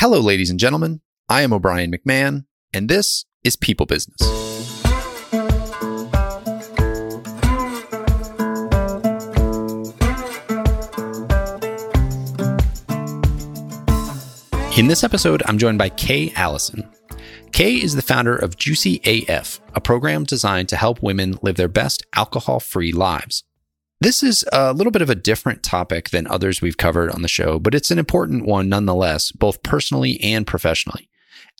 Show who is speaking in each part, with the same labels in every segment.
Speaker 1: Hello, ladies and gentlemen. I am O'Brien McMahon, and this is People Business. In this episode, I'm joined by Kay Allison. Kay is the founder of Juicy AF, a program designed to help women live their best alcohol free lives. This is a little bit of a different topic than others we've covered on the show, but it's an important one nonetheless, both personally and professionally.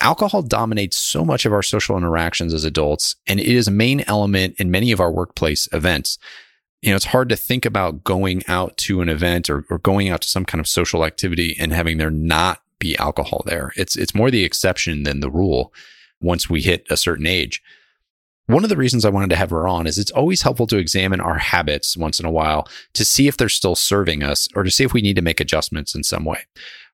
Speaker 1: Alcohol dominates so much of our social interactions as adults, and it is a main element in many of our workplace events. You know, it's hard to think about going out to an event or, or going out to some kind of social activity and having there not be alcohol there. It's it's more the exception than the rule once we hit a certain age. One of the reasons I wanted to have her on is it's always helpful to examine our habits once in a while to see if they're still serving us or to see if we need to make adjustments in some way.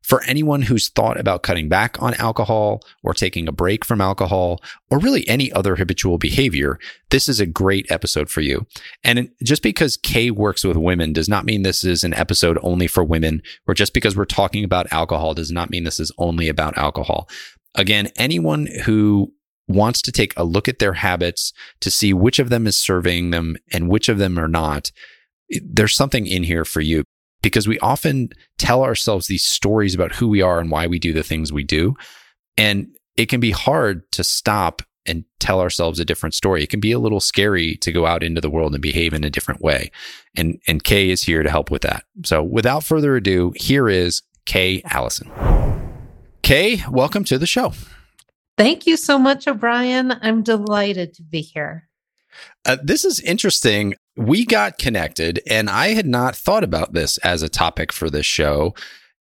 Speaker 1: For anyone who's thought about cutting back on alcohol or taking a break from alcohol or really any other habitual behavior, this is a great episode for you. And just because Kay works with women does not mean this is an episode only for women, or just because we're talking about alcohol does not mean this is only about alcohol. Again, anyone who wants to take a look at their habits to see which of them is serving them and which of them are not, there's something in here for you because we often tell ourselves these stories about who we are and why we do the things we do. And it can be hard to stop and tell ourselves a different story. It can be a little scary to go out into the world and behave in a different way. And and Kay is here to help with that. So without further ado, here is Kay Allison. Kay, welcome to the show.
Speaker 2: Thank you so much, O'Brien. I'm delighted to be here.
Speaker 1: Uh, this is interesting. We got connected, and I had not thought about this as a topic for this show.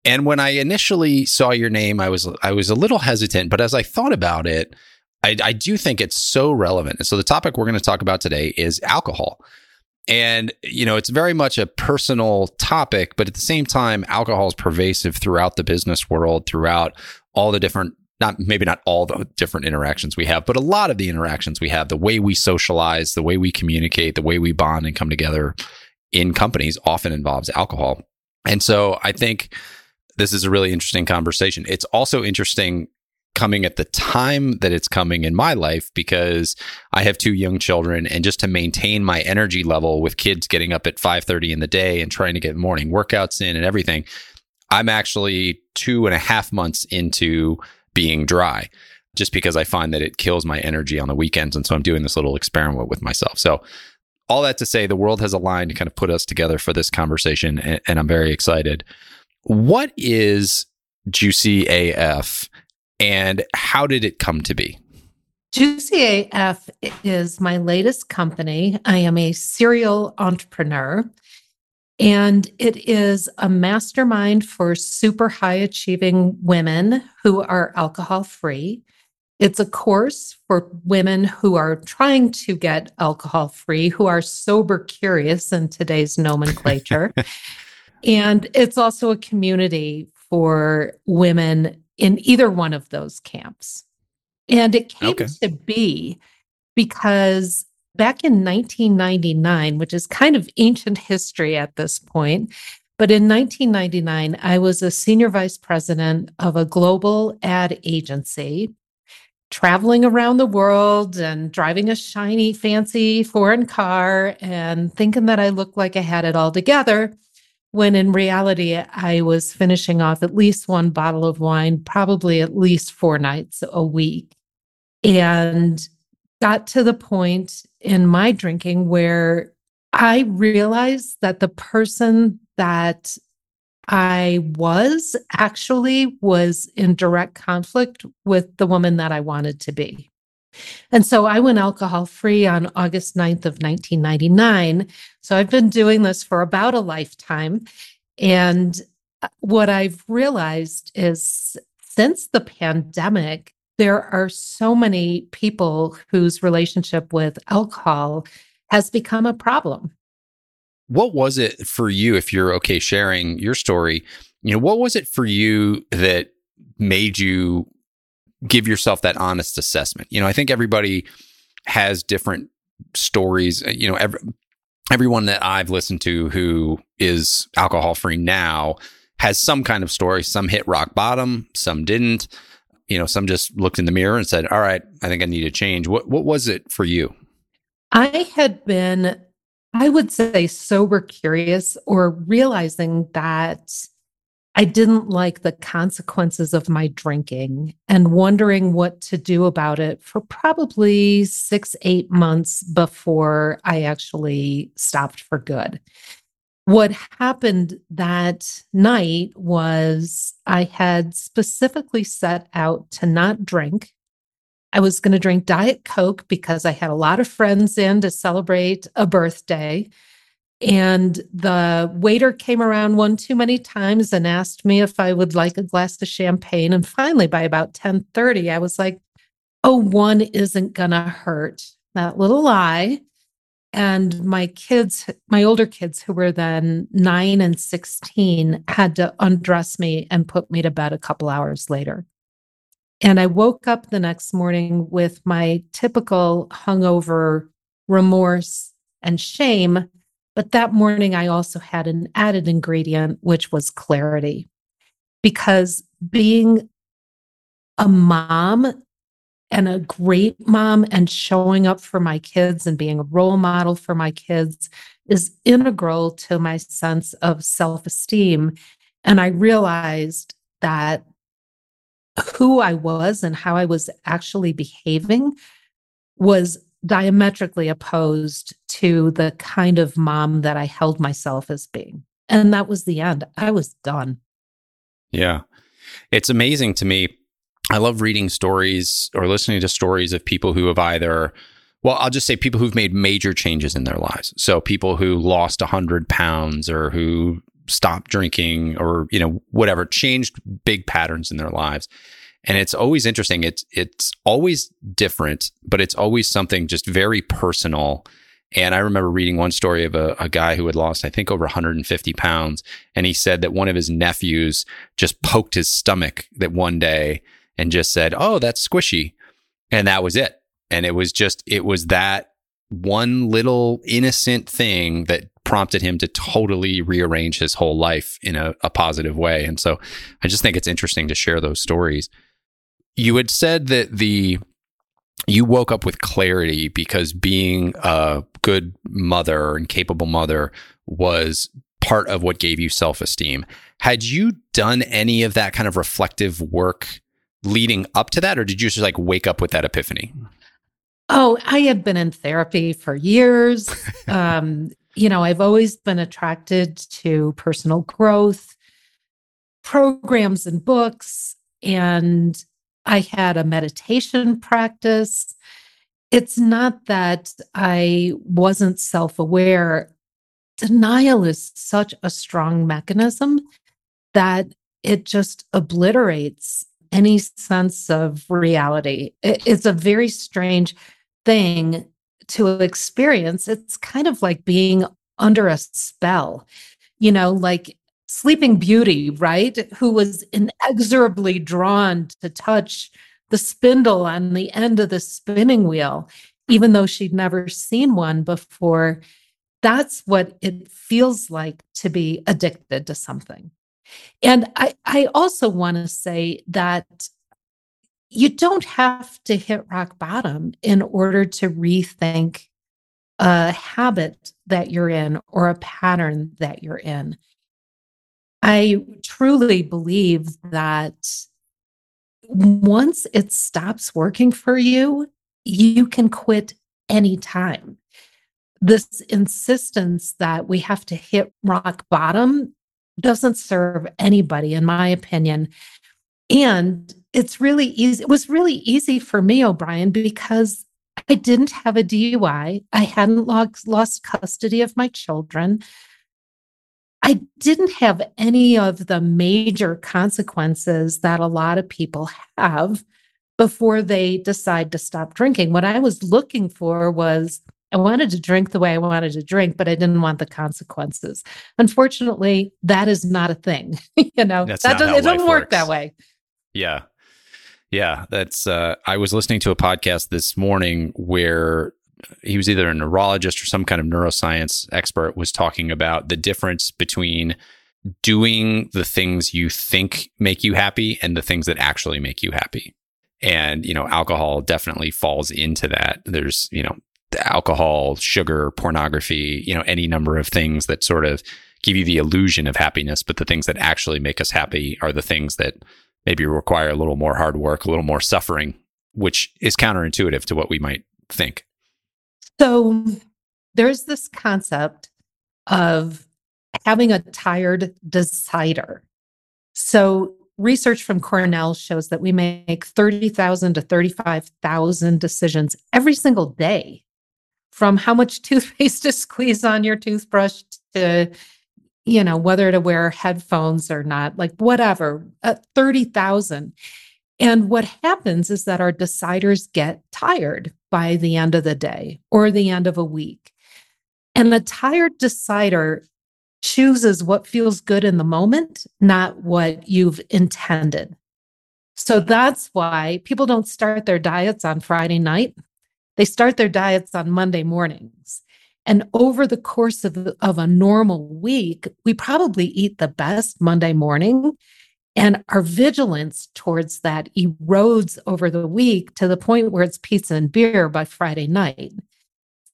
Speaker 1: And when I initially saw your name, I was I was a little hesitant, but as I thought about it, I, I do think it's so relevant. And so the topic we're going to talk about today is alcohol. And, you know, it's very much a personal topic, but at the same time, alcohol is pervasive throughout the business world, throughout all the different not maybe not all the different interactions we have, but a lot of the interactions we have, the way we socialize, the way we communicate, the way we bond and come together in companies often involves alcohol. And so I think this is a really interesting conversation. It's also interesting coming at the time that it's coming in my life because I have two young children and just to maintain my energy level with kids getting up at 5:30 in the day and trying to get morning workouts in and everything, I'm actually two and a half months into being dry just because I find that it kills my energy on the weekends. And so I'm doing this little experiment with myself. So, all that to say, the world has aligned to kind of put us together for this conversation, and, and I'm very excited. What is Juicy AF and how did it come to be?
Speaker 2: Juicy AF is my latest company. I am a serial entrepreneur. And it is a mastermind for super high achieving women who are alcohol free. It's a course for women who are trying to get alcohol free, who are sober curious in today's nomenclature. and it's also a community for women in either one of those camps. And it came okay. to be because back in 1999, which is kind of ancient history at this point. But in 1999, I was a senior vice president of a global ad agency, traveling around the world and driving a shiny, fancy foreign car and thinking that I looked like I had it all together. When in reality, I was finishing off at least one bottle of wine, probably at least four nights a week. And got to the point in my drinking where I realized that the person that I was actually was in direct conflict with the woman that I wanted to be. And so I went alcohol free on August 9th of 1999. So I've been doing this for about a lifetime. And uh, what I've realized is since the pandemic, there are so many people whose relationship with alcohol has become a problem.
Speaker 1: What was it for you, if you're okay sharing your story? You know, what was it for you that made you give yourself that honest assessment? You know, I think everybody has different stories. Uh, you know, every, everyone that I've listened to who is alcohol free now has some kind of story. Some hit rock bottom, some didn't. You know, some just looked in the mirror and said, "All right, I think I need to change." What what was it for you?
Speaker 2: I had been, I would say, sober curious or realizing that I didn't like the consequences of my drinking and wondering what to do about it for probably six, eight months before I actually stopped for good. What happened that night was I had specifically set out to not drink. I was going to drink Diet Coke because I had a lot of friends in to celebrate a birthday. And the waiter came around one too many times and asked me if I would like a glass of champagne. And finally, by about 10:30, I was like, oh, one isn't gonna hurt. That little lie. And my kids, my older kids who were then nine and 16, had to undress me and put me to bed a couple hours later. And I woke up the next morning with my typical hungover remorse and shame but that morning, I also had an added ingredient, which was clarity. Because being a mom and a great mom and showing up for my kids and being a role model for my kids is integral to my sense of self esteem. And I realized that who I was and how I was actually behaving was diametrically opposed to the kind of mom that I held myself as being. And that was the end. I was done.
Speaker 1: Yeah. It's amazing to me. I love reading stories or listening to stories of people who have either, well, I'll just say people who've made major changes in their lives. So people who lost 100 pounds or who stopped drinking or, you know, whatever, changed big patterns in their lives and it's always interesting. It's it's always different, but it's always something just very personal. And I remember reading one story of a, a, guy who had lost, I think, over 150 pounds. And he said that one of his nephews just poked his stomach that one day and just said, Oh, that's squishy. And that was it. And it was just, it was that one little innocent thing that prompted him to totally rearrange his whole life in a, a positive way. And so I just think it's interesting to share those stories you had said that the you woke up with clarity because being a good mother and capable mother was part of what gave you self-esteem. Had you done any of that kind of reflective work leading up to that or did you just like wake up with that epiphany?
Speaker 2: Oh, I had been in therapy for years. um, you know, I've always been attracted to personal growth programs and books and I had a meditation practice. It's not that I wasn't self aware. Denial is such a strong mechanism that it just obliterates any sense of reality. It's a very strange thing to experience. It's kind of like being under a spell, you know, like Sleeping Beauty, right? Who was inexorably drawn to touch the spindle on the end of the spinning wheel, even though she'd never seen one before. That's what it feels like to be addicted to something. And I, I also want to say that you don't have to hit rock bottom in order to rethink a habit that you're in or a pattern that you're in. I truly believe that once it stops working for you, you can quit anytime. This insistence that we have to hit rock bottom doesn't serve anybody, in my opinion. And it's really easy. It was really easy for me, O'Brien, because I didn't have a DUI. I hadn't lost, custody of my children. I didn't have any of the major consequences that a lot of people have before they decide to stop drinking. What I was looking for was I wanted to drink the way I wanted to drink, but I didn't want the consequences. Unfortunately, that is not a thing. you know,
Speaker 1: that's
Speaker 2: that
Speaker 1: doesn't,
Speaker 2: it doesn't work
Speaker 1: works.
Speaker 2: that way.
Speaker 1: Yeah. Yeah, that's uh I was listening to a podcast this morning where he was either a neurologist or some kind of neuroscience expert was talking about the difference between doing the things you think make you happy and the things that actually make you happy. And, you know, alcohol definitely falls into that. There's, you know, alcohol, sugar, pornography, you know, any number of things that sort of give you the illusion of happiness. But the things that actually make us happy are the things that maybe require a little more hard work, a little more suffering, which is counterintuitive to what we might think.
Speaker 2: So there's this concept of having a tired decider. So, research from Cornell shows that we make 30,000 to 35,000 decisions every single day from how much toothpaste to squeeze on your toothbrush to you know whether to wear headphones or not like whatever uh, 30,000 and what happens is that our deciders get tired by the end of the day or the end of a week and a tired decider chooses what feels good in the moment, not what you've intended. So that's why people don't start their diets on Friday night. They start their diets on Monday mornings. And over the course of, of a normal week, we probably eat the best Monday morning. And our vigilance towards that erodes over the week to the point where it's pizza and beer by Friday night.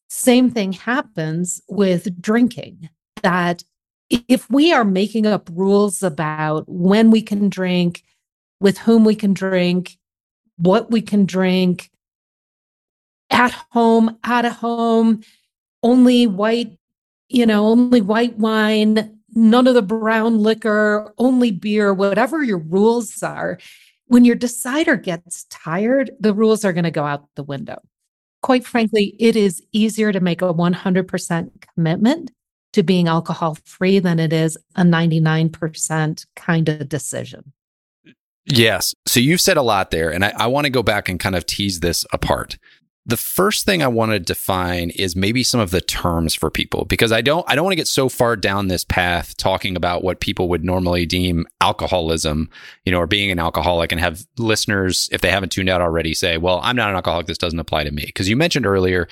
Speaker 2: Same thing happens with drinking, that if we are making up rules about when we can drink, with whom we can drink, what we can drink, at home, out of home, only white, you know, only white wine, none of the brown liquor, only beer, whatever your rules are. When your decider gets tired, the rules are going to go out the window. Quite frankly, it is easier to make a 100% commitment to being alcohol free than it is a 99% kind of decision.
Speaker 1: Yes. So you've said a lot there, and I, I want to go back and kind of tease this apart. The first thing I want to define is maybe some of the terms for people because I don't I don't want to get so far down this path talking about what people would normally deem alcoholism, you know, or being an alcoholic and have listeners if they haven't tuned out already say, "Well, I'm not an alcoholic, this doesn't apply to me." Because you mentioned earlier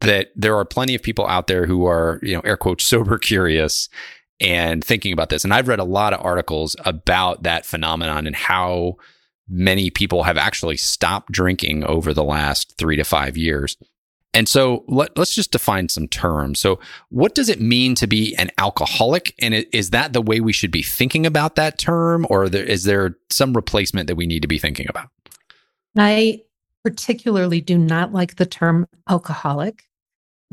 Speaker 1: that there are plenty of people out there who are, you know, air quotes sober curious and thinking about this. And I've read a lot of articles about that phenomenon and how many people have actually stopped drinking over the last three to five years. And so let, us just define some terms. So, what does it mean to be an alcoholic? And is that the way we should be thinking about that term, or is there some replacement that we need to be thinking about?
Speaker 2: I particularly do not like the term alcoholic.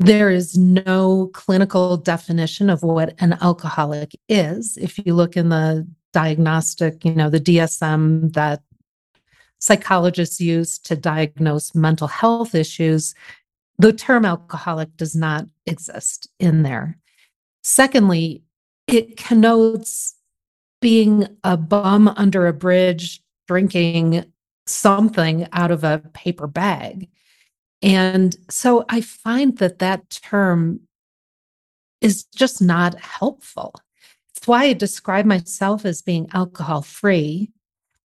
Speaker 2: There is no clinical definition of what an alcoholic is. If you look in the diagnostic, you know, the DSM that psychologists use to diagnose mental health issues, the term alcoholic does not exist in there. Secondly, it connotes being a bum under a bridge drinking something out of a paper bag. And so I find that that term is just not helpful. It's why I describe myself as being alcohol free.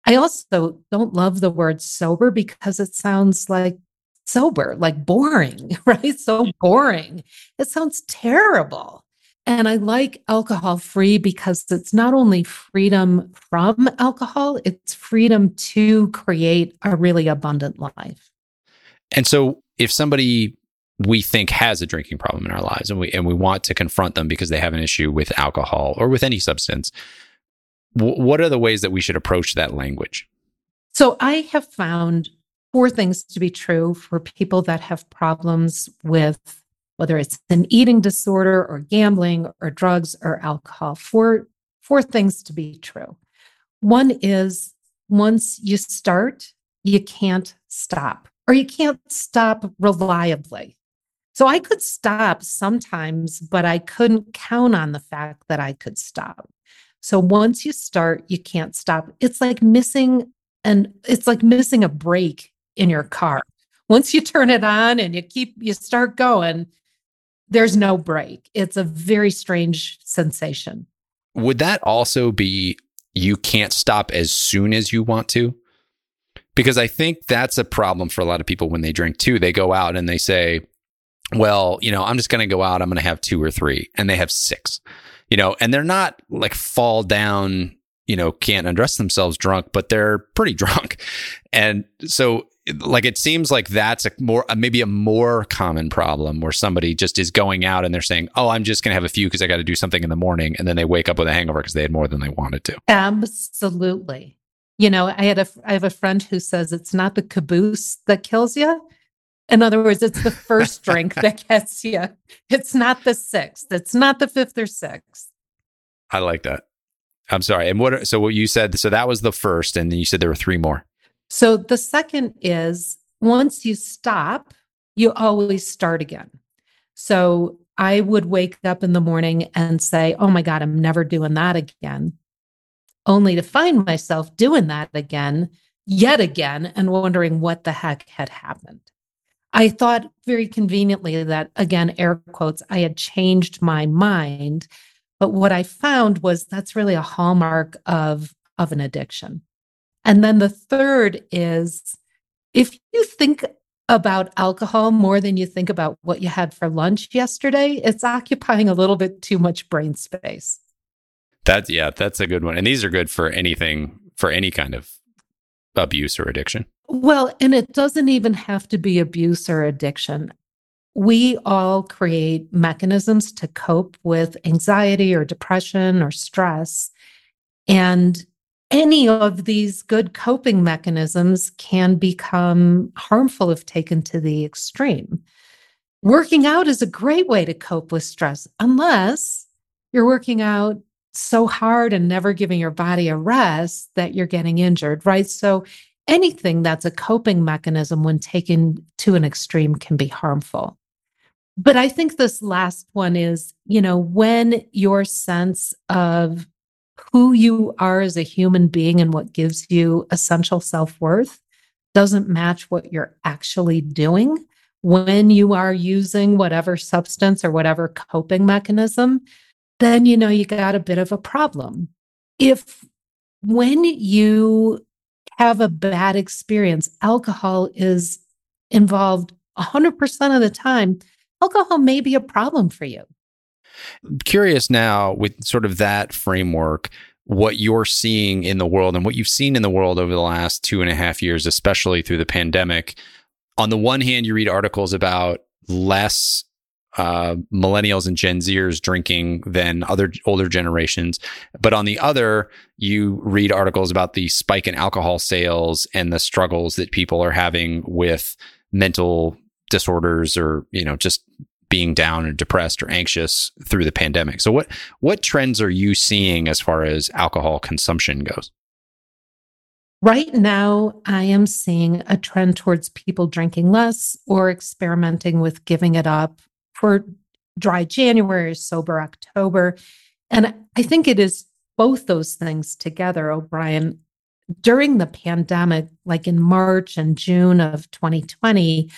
Speaker 2: I also don't love the word sober because it sounds like sober, like boring, right? So boring. It sounds terrible. And I like alcohol free because it's not only freedom from alcohol, it's freedom to create a really abundant life.
Speaker 1: And so if somebody we think has a drinking problem in our lives and we and we want to confront them because they have an issue with alcohol or with any substance, what are the ways that we should approach that language?
Speaker 2: So I have found four things to be true for people that have problems with whether it's an eating disorder or gambling or drugs or alcohol. Four four things to be true. One is once you start, you can't stop or you can't stop reliably. So I could stop sometimes, but I couldn't count on the fact that I could stop. So once you start, you can't stop. It's like missing and it's like missing a brake in your car. Once you turn it on and you keep you start going, there's no brake. It's a very strange sensation.
Speaker 1: Would that also be you can't stop as soon as you want to? because I think that's a problem for a lot of people when they drink too. They go out and they say, well, you know, I'm just going to go out. I'm going to have two or three, and they have six. You know, and they're not like fall down, you know, can't undress themselves drunk, but they're pretty drunk. And so like it seems like that's a more maybe a more common problem where somebody just is going out and they're saying oh i'm just going to have a few because i got to do something in the morning and then they wake up with a hangover because they had more than they wanted to
Speaker 2: absolutely you know i had a i have a friend who says it's not the caboose that kills you in other words it's the first drink that gets you it's not the sixth it's not the fifth or sixth
Speaker 1: i like that i'm sorry and what so what you said so that was the first and then you said there were three more
Speaker 2: so the second is once you stop, you always start again. So I would wake up in the morning and say, Oh my God, I'm never doing that again. Only to find myself doing that again, yet again, and wondering what the heck had happened. I thought very conveniently that, again, air quotes, I had changed my mind. But what I found was that's really a hallmark of, of an addiction. And then the third is if you think about alcohol more than you think about what you had for lunch yesterday, it's occupying a little bit too much brain space.
Speaker 1: That's yeah, that's a good one. And these are good for anything, for any kind of abuse or addiction.
Speaker 2: Well, and it doesn't even have to be abuse or addiction. We all create mechanisms to cope with anxiety or depression or stress. And any of these good coping mechanisms can become harmful if taken to the extreme. Working out is a great way to cope with stress, unless you're working out so hard and never giving your body a rest that you're getting injured, right? So, anything that's a coping mechanism when taken to an extreme can be harmful. But I think this last one is, you know, when your sense of who you are as a human being and what gives you essential self worth doesn't match what you're actually doing when you are using whatever substance or whatever coping mechanism, then you know you got a bit of a problem. If when you have a bad experience, alcohol is involved 100% of the time, alcohol may be a problem for you.
Speaker 1: Curious now with sort of that framework what you're seeing in the world and what you've seen in the world over the last two and a half years, especially through the pandemic. On the one hand, you read articles about less uh, millennials and Gen Zers drinking than other older generations. But on the other, you read articles about the spike in alcohol sales and the struggles that people are having with mental disorders or, you know, just being down or depressed or anxious through the pandemic. So what what trends are you seeing as far as alcohol consumption goes?
Speaker 2: Right now, I am seeing a trend towards people drinking less or experimenting with giving it up for dry January, sober October. And I think it is both those things together, O'Brien. During the pandemic, like in March and June of 2020,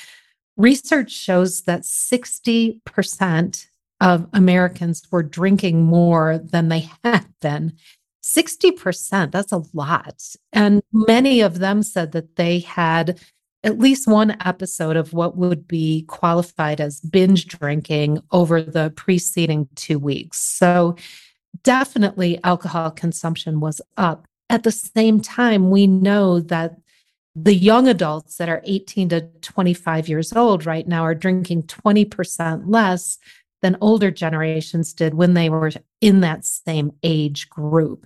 Speaker 2: Research shows that 60% of Americans were drinking more than they had been. 60%, that's a lot. And many of them said that they had at least one episode of what would be qualified as binge drinking over the preceding two weeks. So, definitely alcohol consumption was up. At the same time, we know that the young adults that are 18 to 25 years old right now are drinking 20% less than older generations did when they were in that same age group.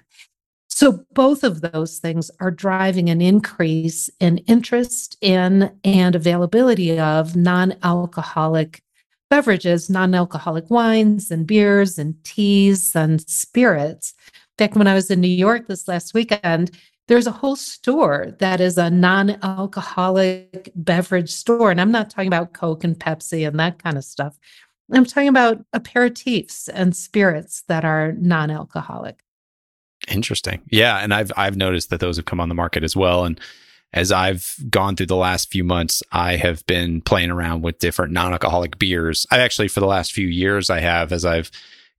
Speaker 2: So, both of those things are driving an increase in interest in and availability of non alcoholic beverages, non alcoholic wines and beers and teas and spirits. In fact, when I was in New York this last weekend, there's a whole store that is a non-alcoholic beverage store. And i'm not talking about coke and pepsi and that kind of stuff. I'm talking about aperitifs and spirits that are non-alcoholic
Speaker 1: interesting yeah and i've i've noticed that those have come on the market as well and as I've gone through the last few months, I have been playing around with different non-alcoholic beers. I actually, for the last few years, I have as I've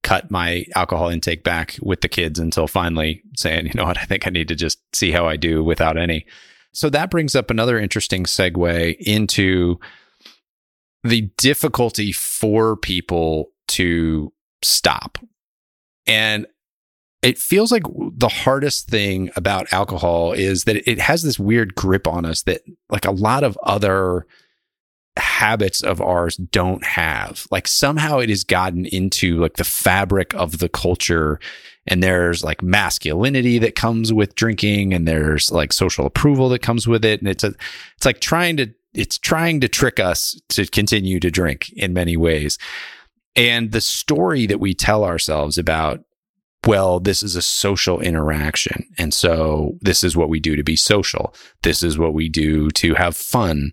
Speaker 1: cut my alcohol intake back with the kids until finally saying, you know what, I think I need to just see how I do without any. So that brings up another interesting segue into the difficulty for people to stop. And it feels like the hardest thing about alcohol is that it has this weird grip on us that like a lot of other habits of ours don't have. Like somehow it has gotten into like the fabric of the culture and there's like masculinity that comes with drinking and there's like social approval that comes with it and it's a it's like trying to it's trying to trick us to continue to drink in many ways. And the story that we tell ourselves about well, this is a social interaction. And so this is what we do to be social. This is what we do to have fun.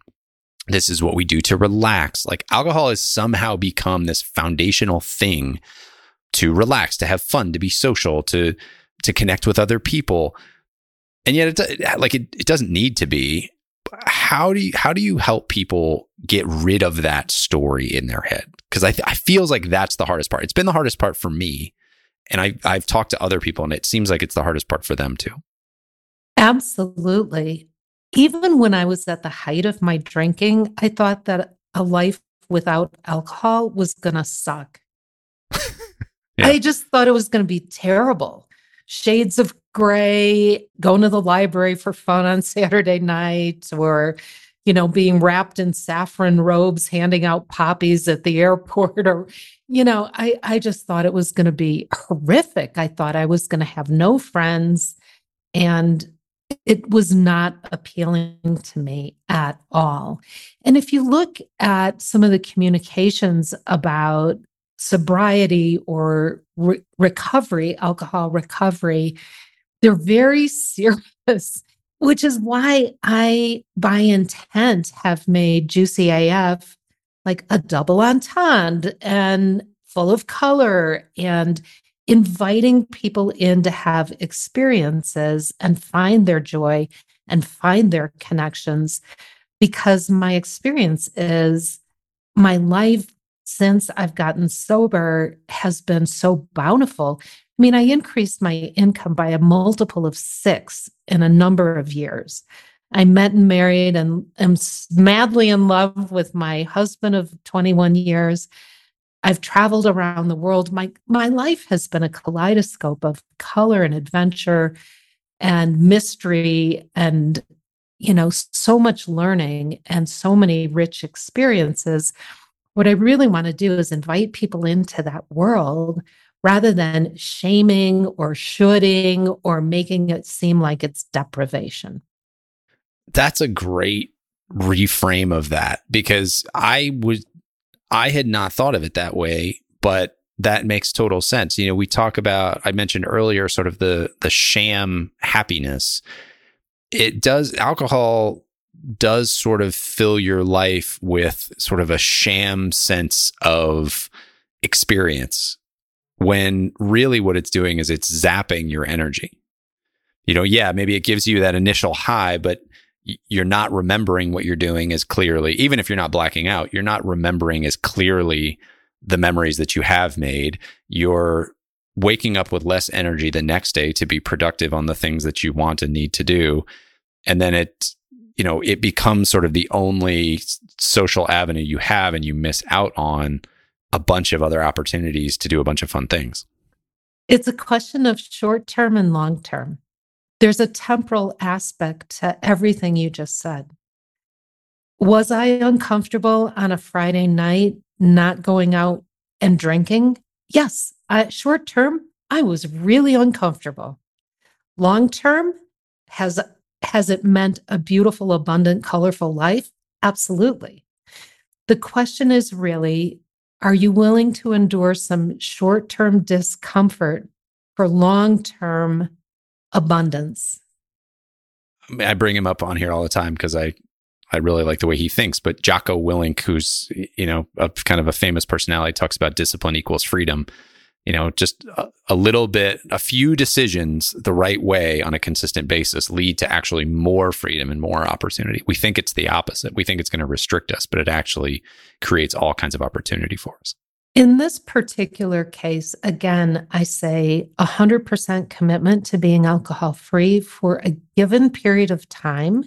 Speaker 1: This is what we do to relax. Like alcohol has somehow become this foundational thing to relax, to have fun, to be social, to to connect with other people. And yet it like it, it doesn't need to be. How do you how do you help people get rid of that story in their head? Because I, I feels like that's the hardest part. It's been the hardest part for me and I, I've talked to other people, and it seems like it's the hardest part for them too.
Speaker 2: Absolutely. Even when I was at the height of my drinking, I thought that a life without alcohol was going to suck. yeah. I just thought it was going to be terrible. Shades of gray, going to the library for fun on Saturday night, or you know, being wrapped in saffron robes, handing out poppies at the airport, or, you know, I, I just thought it was going to be horrific. I thought I was going to have no friends. And it was not appealing to me at all. And if you look at some of the communications about sobriety or re- recovery, alcohol recovery, they're very serious which is why I, by intent, have made Juicy AF like a double entendre and full of color and inviting people in to have experiences and find their joy and find their connections. Because my experience is my life since I've gotten sober has been so bountiful. I mean, I increased my income by a multiple of six in a number of years. I met and married and am madly in love with my husband of 21 years. I've traveled around the world. My my life has been a kaleidoscope of color and adventure and mystery and you know so much learning and so many rich experiences. What I really want to do is invite people into that world rather than shaming or shoulding or making it seem like it's deprivation.
Speaker 1: That's a great reframe of that because I was I had not thought of it that way, but that makes total sense. You know, we talk about I mentioned earlier sort of the the sham happiness. It does alcohol does sort of fill your life with sort of a sham sense of experience when really what it's doing is it's zapping your energy. You know, yeah, maybe it gives you that initial high, but you're not remembering what you're doing as clearly. Even if you're not blacking out, you're not remembering as clearly the memories that you have made. You're waking up with less energy the next day to be productive on the things that you want and need to do. And then it, you know, it becomes sort of the only social avenue you have and you miss out on a bunch of other opportunities to do a bunch of fun things.
Speaker 2: It's a question of short term and long term. There's a temporal aspect to everything you just said. Was I uncomfortable on a Friday night not going out and drinking? Yes. short term, I was really uncomfortable. Long term, has has it meant a beautiful, abundant, colorful life? Absolutely. The question is really are you willing to endure some short term discomfort for long term abundance?
Speaker 1: I bring him up on here all the time because I, I really like the way he thinks. But Jocko Willink, who's you know a kind of a famous personality, talks about discipline equals freedom you know, just a, a, little bit, a few decisions the right way on a consistent basis lead to actually more freedom and more opportunity. We think it's the opposite. We think it's going to restrict us, but it actually creates all kinds of opportunity for us.
Speaker 2: In this particular case, again, I say 100% commitment to being alcohol free for a given period of time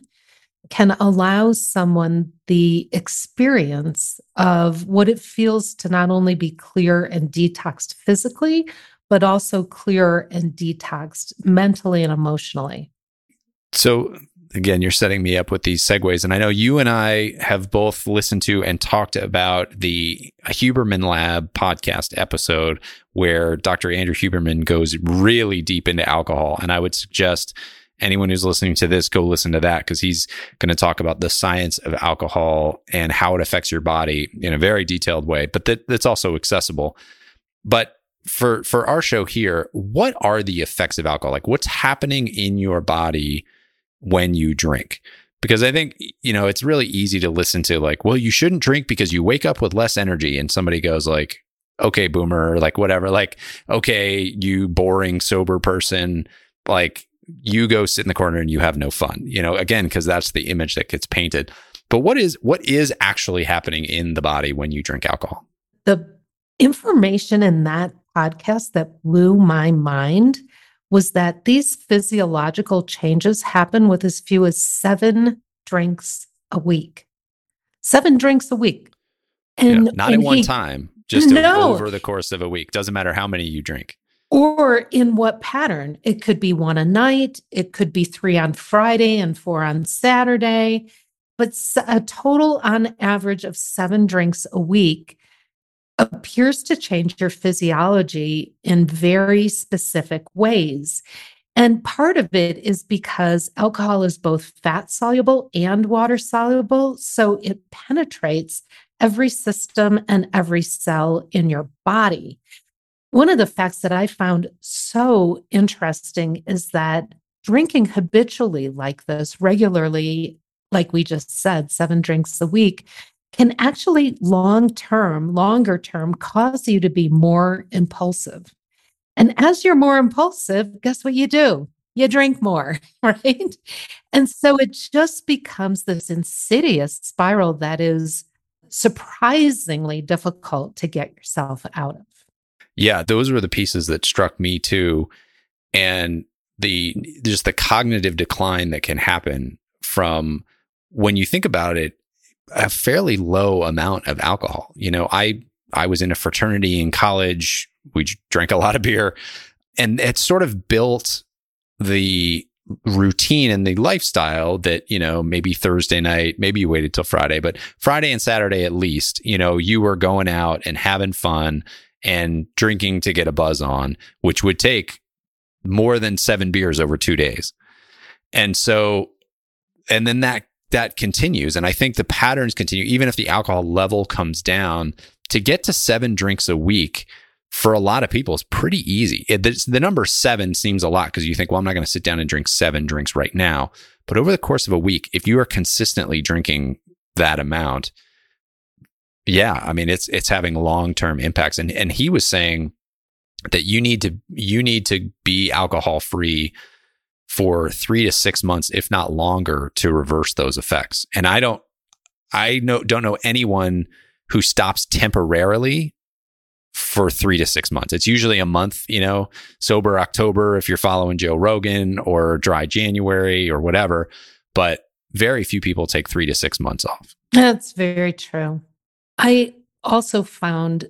Speaker 2: can allow someone the experience of what it feels to not only be clear and detoxed physically, but also clear and detoxed mentally and emotionally.
Speaker 1: So, again, you're setting me up with these segues. And I know you and I have both listened to and talked about the uh, Huberman Lab podcast episode where Dr. Andrew Huberman goes really deep into alcohol. And I would suggest anyone who's listening to this go listen to that because he's going to talk about the science of alcohol and how it affects your body in a very detailed way, but that, that's also accessible. But for for our show here, what are the effects of alcohol? Like what's happening in your body when you drink? Because I think, you know, it's really easy to listen to like, well, you shouldn't drink because you wake up with less energy and somebody goes like, okay, boomer, like whatever, like, okay, you boring sober person, like you go sit in the corner and you have no fun, you know, again, because that's the image that gets painted. But what is what is actually happening in the body when you drink alcohol?
Speaker 2: The information in that podcast that blew my mind was that these physiological changes happen with as few as seven drinks a week. Seven drinks a week.
Speaker 1: And yeah, not at one time, just no. over the course of a week. Doesn't matter how many you drink
Speaker 2: or in what pattern. It could be one a night, it could be three on Friday and four on Saturday, but a total on average of seven drinks a week appears to change your physiology in very specific ways. And part of it is because alcohol is both fat soluble and water soluble. So it penetrates every system and every cell in your body. One of the facts that I found so interesting is that drinking habitually like this, regularly, like we just said, seven drinks a week, can actually long term, longer term, cause you to be more impulsive. And as you're more impulsive, guess what you do? You drink more, right? And so it just becomes this insidious spiral that is surprisingly difficult to get yourself out of.
Speaker 1: Yeah, those were the pieces that struck me too. And the just the cognitive decline that can happen from when you think about it, a fairly low amount of alcohol. You know, I I was in a fraternity in college. We drank a lot of beer, and it sort of built the routine and the lifestyle that you know maybe Thursday night, maybe you waited till Friday, but Friday and Saturday at least, you know, you were going out and having fun and drinking to get a buzz on, which would take more than seven beers over two days. And so, and then that that continues. And I think the patterns continue, even if the alcohol level comes down, to get to seven drinks a week for a lot of people is pretty easy. It, the, the number seven seems a lot because you think, well, I'm not going to sit down and drink seven drinks right now. But over the course of a week, if you are consistently drinking that amount, yeah, I mean it's it's having long term impacts. And and he was saying that you need to you need to be alcohol free for three to six months, if not longer, to reverse those effects. And I don't I know don't know anyone who stops temporarily for three to six months. It's usually a month, you know, sober October if you're following Joe Rogan or dry January or whatever. But very few people take three to six months off.
Speaker 2: That's very true. I also found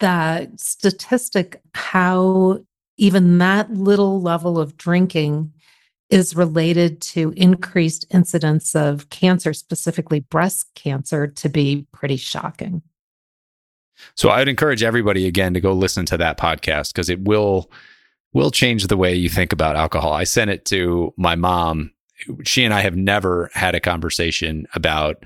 Speaker 2: that statistic how even that little level of drinking is related to increased incidence of cancer, specifically breast cancer, to be pretty shocking.
Speaker 1: So I would encourage everybody again to go listen to that podcast because it will will change the way you think about alcohol. I sent it to my mom. She and I have never had a conversation about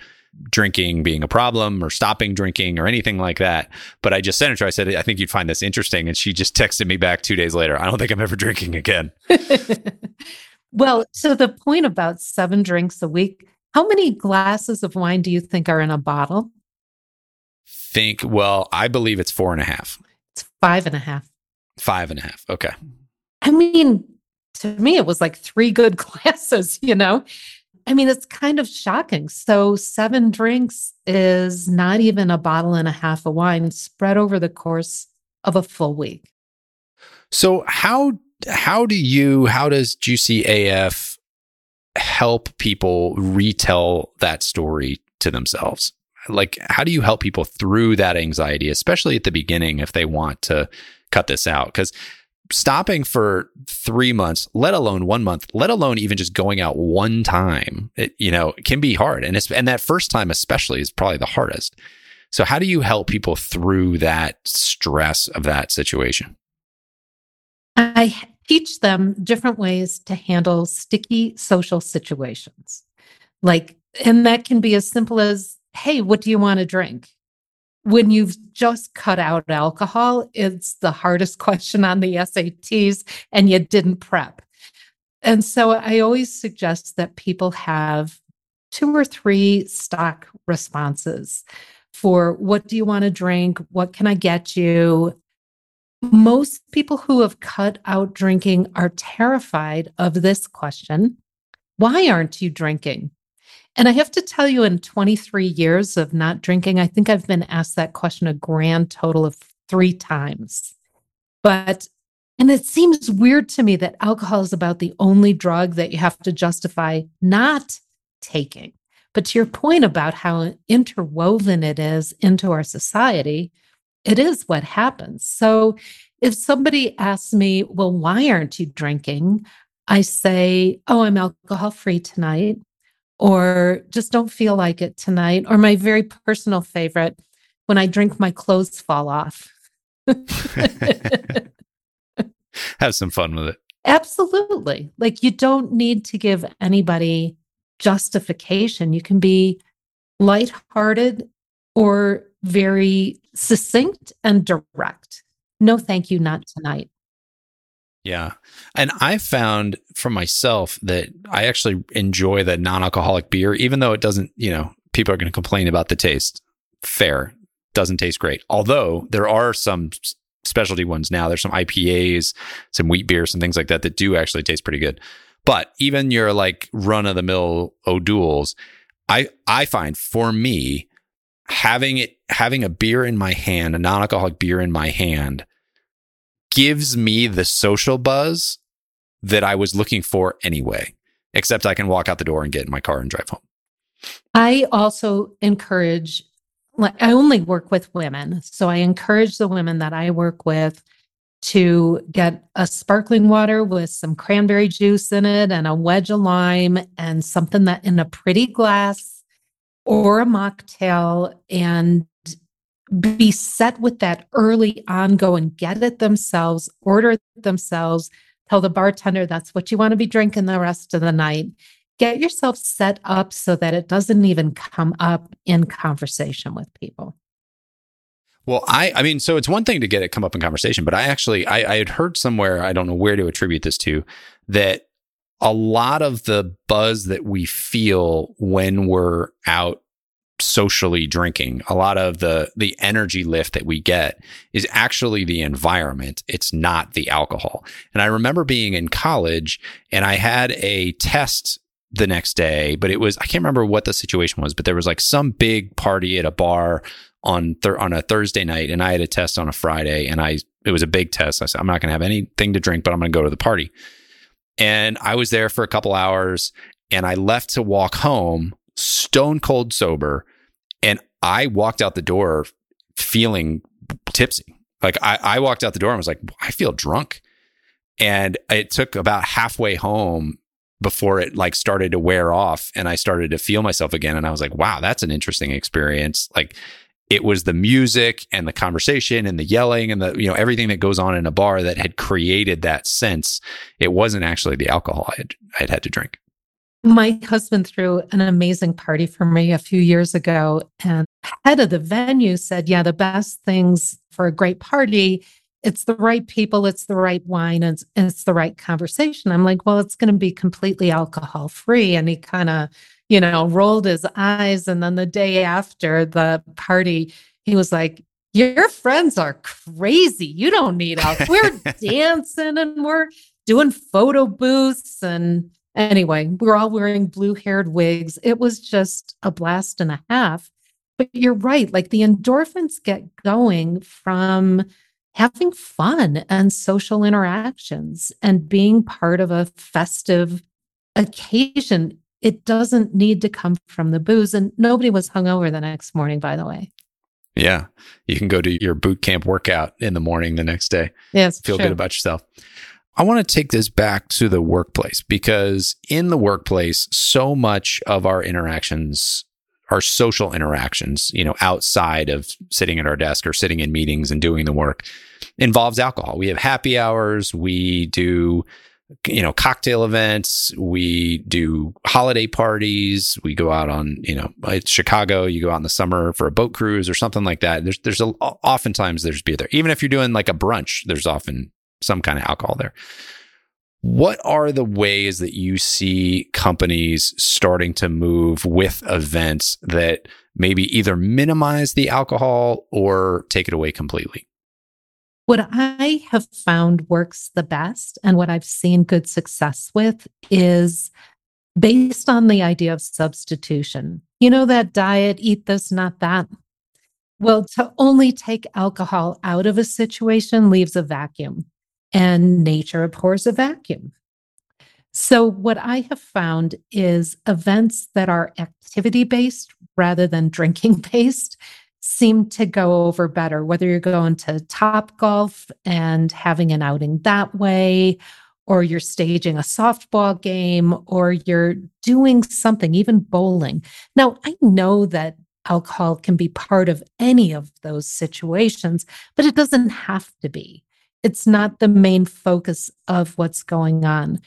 Speaker 1: drinking being a problem or stopping drinking or anything like that. But I just sent it to her. I said, I think you'd find this interesting. And she just texted me back two days later. I don't think I'm ever drinking again.
Speaker 2: well, so the point about seven drinks a week, how many glasses of wine do you think are in a bottle?
Speaker 1: Think, well, I believe it's four and a half.
Speaker 2: It's five and a half.
Speaker 1: Five and a half. Okay.
Speaker 2: I mean, to me, it was like three good glasses, you know? I mean, it's kind of shocking. So, seven drinks is not even a bottle and a half of wine spread over the course of a full week.
Speaker 1: So, how how do you how does Juicy AF help people retell that story to themselves? Like, how do you help people through that anxiety, especially at the beginning, if they want to cut this out? Because stopping for three months, let alone one month, let alone even just going out one time, it, you know, can be hard. And it's, and that first time especially is probably the hardest. So how do you help people through that stress of that situation?
Speaker 2: I teach them different ways to handle sticky social situations. Like, and that can be as simple as, hey, what do you want to drink? When you've just cut out alcohol, it's the hardest question on the SATs and you didn't prep. And so I always suggest that people have two or three stock responses for what do you want to drink? What can I get you? Most people who have cut out drinking are terrified of this question Why aren't you drinking? And I have to tell you, in 23 years of not drinking, I think I've been asked that question a grand total of three times. But, and it seems weird to me that alcohol is about the only drug that you have to justify not taking. But to your point about how interwoven it is into our society, it is what happens. So if somebody asks me, well, why aren't you drinking? I say, oh, I'm alcohol free tonight or just don't feel like it tonight, or my very personal favorite, when I drink, my clothes fall off.
Speaker 1: Have some fun with it.
Speaker 2: Absolutely. Like you don't need to give anybody justification. You can be lighthearted or very succinct and direct. No, thank you, not tonight.
Speaker 1: Yeah. And I found for myself that I actually enjoy the non alcoholic beer, even though it doesn't, you know, people are going to complain about the taste. Fair. Doesn't taste great. Although there are some specialty ones now. There's some IPAs, some wheat beers, and things like that that do actually taste pretty good. But even your like run of the mill O'Doul's, I I find for me having it having a beer in my hand, a non alcoholic beer in my hand gives me the social buzz that I was looking for anyway, except I can walk out the door and get in my car and drive home.
Speaker 2: I also encourage, like I only work with women. So I encourage the women that I work with to get a sparkling water with some cranberry juice in it and a wedge of lime and something that in a pretty glass or a mocktail and be set with that early on, go and get it themselves, order it themselves, tell the bartender that's what you want to be drinking the rest of the night. Get yourself set up so that it doesn't even come up in conversation with people.
Speaker 1: Well, I, I mean, so it's one thing to get it come up in conversation, but I actually, I, I had heard somewhere, I don't know where to attribute this to, that a lot of the buzz that we feel when we're out socially drinking a lot of the the energy lift that we get is actually the environment. It's not the alcohol. And i remember being in college and i had a test the next day but it was i can't remember what the situation was but there was like some big party at a bar on thir- on a thursday night and i had a test on a friday and i it was a big test. I said i'm not going to have anything to drink but i'm going to go to the party. And i was there for a couple hours and i left to walk home stone cold sober. And I walked out the door feeling tipsy. Like I, I walked out the door and was like, I feel drunk. And it took about halfway home before it like started to wear off and I started to feel myself again. And I was like, wow, that's an interesting experience. Like it was the music and the conversation and the yelling and the, you know, everything that goes on in a bar that had created that sense. It wasn't actually the alcohol I had, I had had to drink.
Speaker 2: My husband threw an amazing party for me a few years ago, and head of the venue said, "Yeah, the best things for a great party, it's the right people, it's the right wine, and it's, it's the right conversation." I'm like, "Well, it's going to be completely alcohol free," and he kind of, you know, rolled his eyes. And then the day after the party, he was like, your friends are crazy. You don't need us. We're dancing and we're doing photo booths and Anyway, we were all wearing blue haired wigs. It was just a blast and a half. But you're right, like the endorphins get going from having fun and social interactions and being part of a festive occasion. It doesn't need to come from the booze. And nobody was hungover the next morning, by the way.
Speaker 1: Yeah. You can go to your boot camp workout in the morning the next day.
Speaker 2: Yes.
Speaker 1: Feel good about yourself. I want to take this back to the workplace because in the workplace, so much of our interactions our social interactions, you know, outside of sitting at our desk or sitting in meetings and doing the work involves alcohol. We have happy hours, we do you know cocktail events. We do holiday parties. We go out on you know it's chicago you go out in the summer for a boat cruise or something like that. There's there's a, oftentimes there's beer there. Even if you're doing like a brunch there's often some kind of alcohol there what are the ways that you see companies starting to move with events that maybe either minimize the alcohol or take it away completely?
Speaker 2: What I have found works the best and what I've seen good success with is based on the idea of substitution. You know, that diet, eat this, not that. Well, to only take alcohol out of a situation leaves a vacuum and nature abhors a vacuum. So, what I have found is events that are activity based rather than drinking based seem to go over better, whether you're going to Topgolf and having an outing that way, or you're staging a softball game, or you're doing something, even bowling. Now, I know that alcohol can be part of any of those situations, but it doesn't have to be it's not the main focus of what's going on.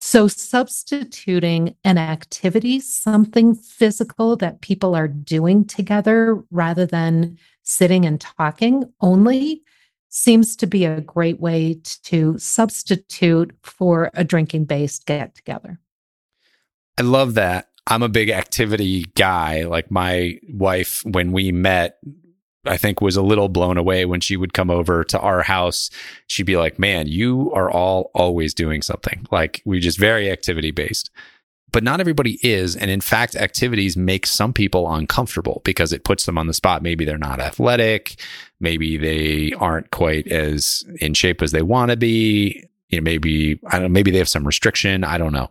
Speaker 2: So, substituting an activity, something physical that people are doing together rather than sitting and talking only, seems to be a great way to substitute for a drinking based get together.
Speaker 1: I love that. I'm a big activity guy. Like my wife, when we met, I think was a little blown away when she would come over to our house. She'd be like, "Man, you are all always doing something." Like we just very activity based. But not everybody is, and in fact, activities make some people uncomfortable because it puts them on the spot. Maybe they're not athletic, maybe they aren't quite as in shape as they want to be. You know, maybe I don't maybe they have some restriction. I don't know.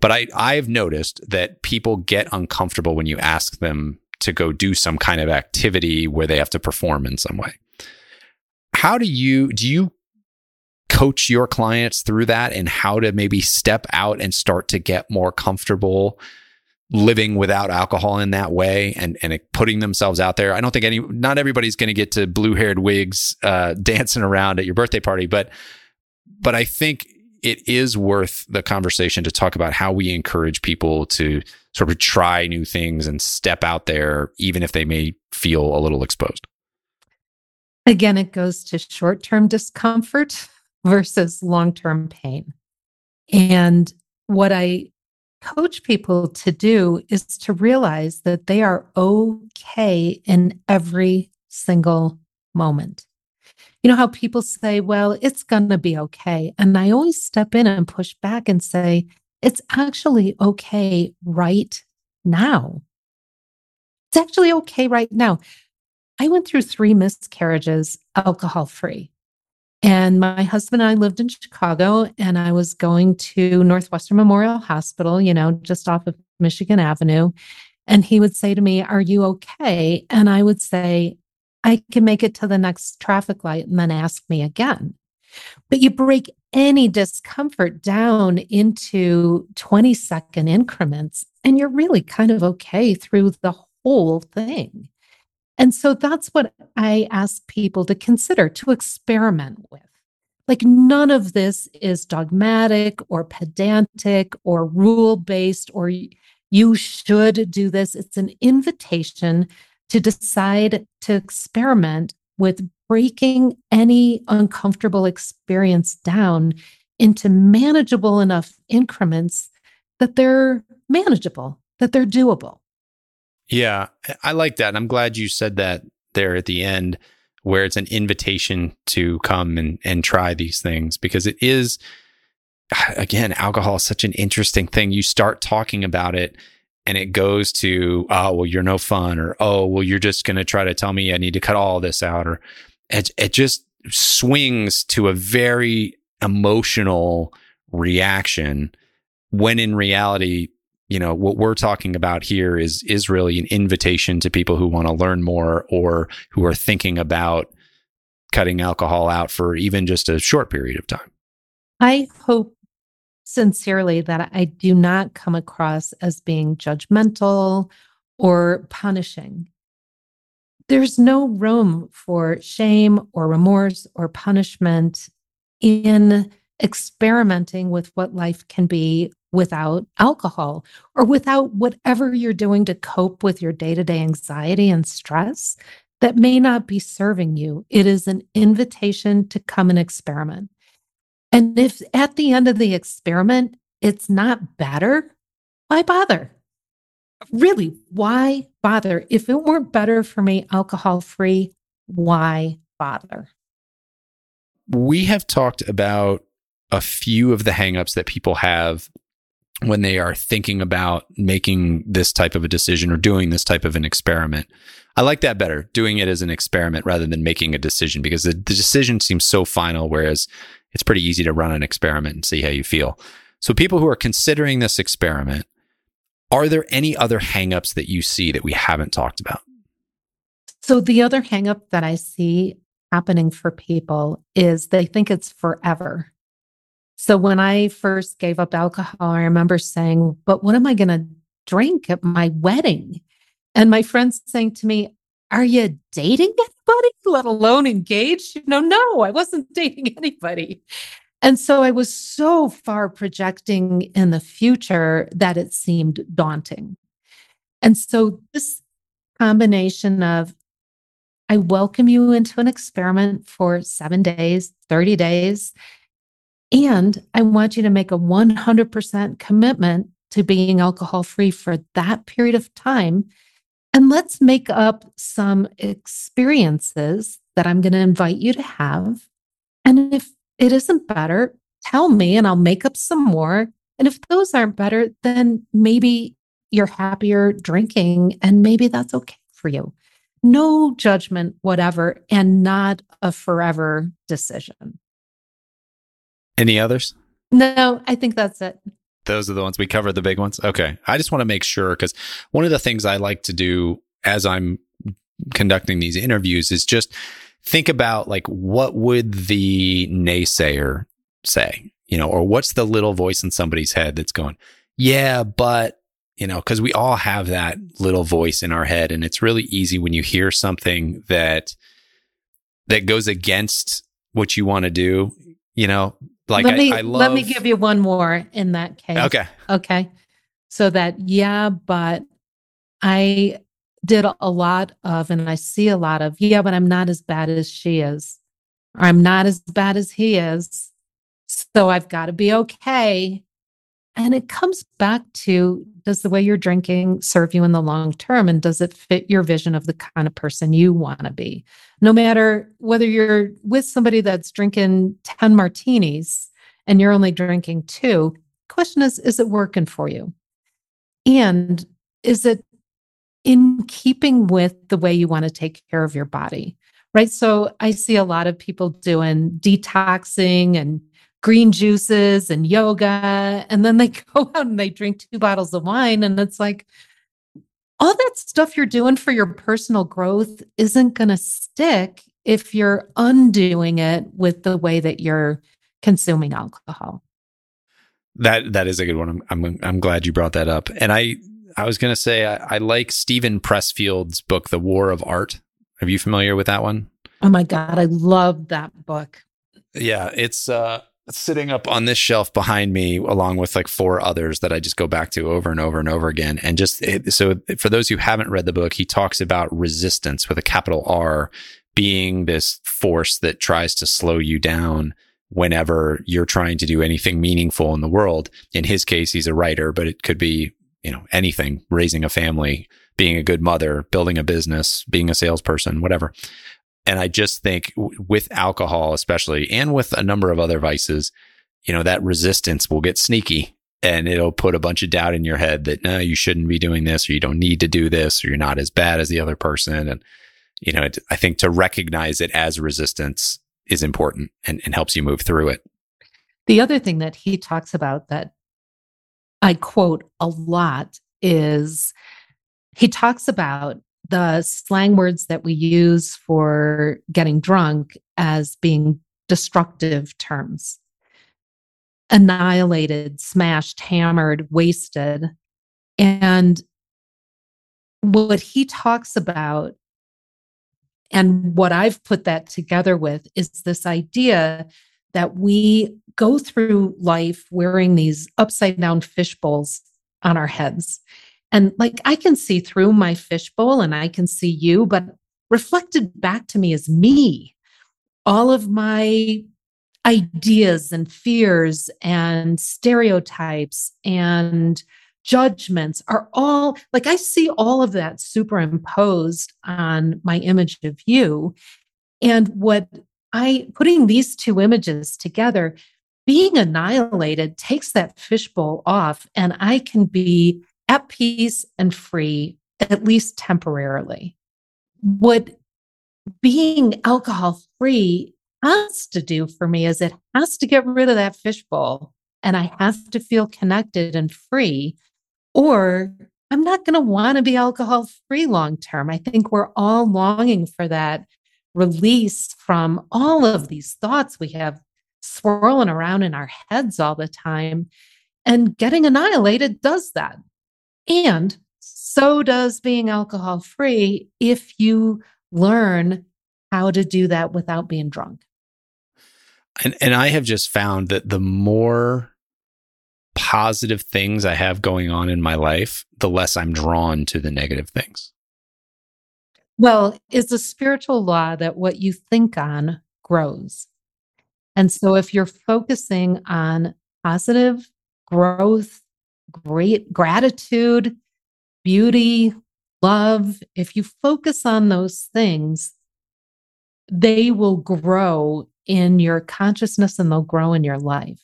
Speaker 1: But I I've noticed that people get uncomfortable when you ask them to go do some kind of activity where they have to perform in some way. How do you do you coach your clients through that and how to maybe step out and start to get more comfortable living without alcohol in that way and and putting themselves out there. I don't think any not everybody's going to get to blue-haired wigs uh, dancing around at your birthday party, but but I think it is worth the conversation to talk about how we encourage people to sort of try new things and step out there, even if they may feel a little exposed.
Speaker 2: Again, it goes to short term discomfort versus long term pain. And what I coach people to do is to realize that they are okay in every single moment. You know how people say, well, it's going to be okay. And I always step in and push back and say, it's actually okay right now. It's actually okay right now. I went through three miscarriages alcohol free. And my husband and I lived in Chicago, and I was going to Northwestern Memorial Hospital, you know, just off of Michigan Avenue. And he would say to me, Are you okay? And I would say, I can make it to the next traffic light and then ask me again. But you break any discomfort down into 20 second increments, and you're really kind of okay through the whole thing. And so that's what I ask people to consider, to experiment with. Like, none of this is dogmatic or pedantic or rule based or you should do this. It's an invitation to decide to experiment with breaking any uncomfortable experience down into manageable enough increments that they're manageable, that they're doable.
Speaker 1: Yeah, I like that. And I'm glad you said that there at the end where it's an invitation to come and, and try these things because it is again alcohol is such an interesting thing you start talking about it and it goes to oh well you're no fun or oh well you're just going to try to tell me i need to cut all this out or it, it just swings to a very emotional reaction when in reality you know what we're talking about here is is really an invitation to people who want to learn more or who are thinking about cutting alcohol out for even just a short period of time.
Speaker 2: I hope sincerely that i do not come across as being judgmental or punishing there's no room for shame or remorse or punishment in experimenting with what life can be without alcohol or without whatever you're doing to cope with your day to day anxiety and stress that may not be serving you. It is an invitation to come and experiment. And if at the end of the experiment, it's not better, why bother? Really, why bother? If it weren't better for me alcohol free, why bother?
Speaker 1: We have talked about a few of the hangups that people have when they are thinking about making this type of a decision or doing this type of an experiment. I like that better, doing it as an experiment rather than making a decision because the, the decision seems so final, whereas it's pretty easy to run an experiment and see how you feel. So, people who are considering this experiment, are there any other hangups that you see that we haven't talked about?
Speaker 2: So, the other hangup that I see happening for people is they think it's forever. So when I first gave up alcohol, I remember saying, But what am I going to drink at my wedding? And my friends saying to me, Are you dating anybody, let alone engaged? You know, no, I wasn't dating anybody. And so I was so far projecting in the future that it seemed daunting. And so this combination of I welcome you into an experiment for seven days, 30 days. And I want you to make a 100% commitment to being alcohol free for that period of time. And let's make up some experiences that I'm going to invite you to have. And if it isn't better, tell me and I'll make up some more. And if those aren't better, then maybe you're happier drinking and maybe that's okay for you. No judgment, whatever, and not a forever decision.
Speaker 1: Any others?
Speaker 2: No, I think that's it.
Speaker 1: Those are the ones we covered, the big ones. Okay. I just want to make sure because one of the things I like to do as I'm conducting these interviews is just think about like what would the naysayer say, you know, or what's the little voice in somebody's head that's going, yeah, but, you know, because we all have that little voice in our head. And it's really easy when you hear something that, that goes against what you want to do, you know, like
Speaker 2: let me,
Speaker 1: I, I love,
Speaker 2: let me give you one more in that case.
Speaker 1: Okay.
Speaker 2: Okay. So that, yeah, but I did a lot of, and I see a lot of, yeah, but I'm not as bad as she is, or I'm not as bad as he is. So I've got to be okay. And it comes back to does the way you're drinking serve you in the long term? And does it fit your vision of the kind of person you want to be? No matter whether you're with somebody that's drinking 10 martinis and you're only drinking two, question is, is it working for you? And is it in keeping with the way you want to take care of your body? Right. So I see a lot of people doing detoxing and green juices and yoga. And then they go out and they drink two bottles of wine. And it's like, all that stuff you're doing for your personal growth isn't going to stick if you're undoing it with the way that you're consuming alcohol.
Speaker 1: That that is a good one. I'm I'm, I'm glad you brought that up. And I I was going to say I, I like Steven Pressfield's book, The War of Art. Are you familiar with that one?
Speaker 2: Oh my god, I love that book.
Speaker 1: Yeah, it's uh sitting up on this shelf behind me along with like four others that I just go back to over and over and over again. And just so for those who haven't read the book, he talks about resistance with a capital R being this force that tries to slow you down whenever you're trying to do anything meaningful in the world. In his case, he's a writer, but it could be, you know, anything, raising a family, being a good mother, building a business, being a salesperson, whatever. And I just think with alcohol, especially, and with a number of other vices, you know, that resistance will get sneaky and it'll put a bunch of doubt in your head that no, you shouldn't be doing this or you don't need to do this or you're not as bad as the other person. And, you know, I think to recognize it as resistance is important and, and helps you move through it.
Speaker 2: The other thing that he talks about that I quote a lot is he talks about the slang words that we use for getting drunk as being destructive terms annihilated, smashed, hammered, wasted. And what he talks about, and what I've put that together with, is this idea that we go through life wearing these upside down fish bowls on our heads. And like I can see through my fishbowl and I can see you, but reflected back to me is me. All of my ideas and fears and stereotypes and judgments are all like I see all of that superimposed on my image of you. And what I putting these two images together, being annihilated takes that fishbowl off, and I can be at peace and free, at least temporarily. What being alcohol free has to do for me is it has to get rid of that fishbowl and I have to feel connected and free, or I'm not going to want to be alcohol free long term. I think we're all longing for that release from all of these thoughts we have swirling around in our heads all the time. And getting annihilated does that. And so does being alcohol free if you learn how to do that without being drunk.
Speaker 1: And and I have just found that the more positive things I have going on in my life, the less I'm drawn to the negative things.
Speaker 2: Well, it's a spiritual law that what you think on grows. And so if you're focusing on positive growth, great gratitude, beauty, love, if you focus on those things, they will grow in your consciousness and they'll grow in your life.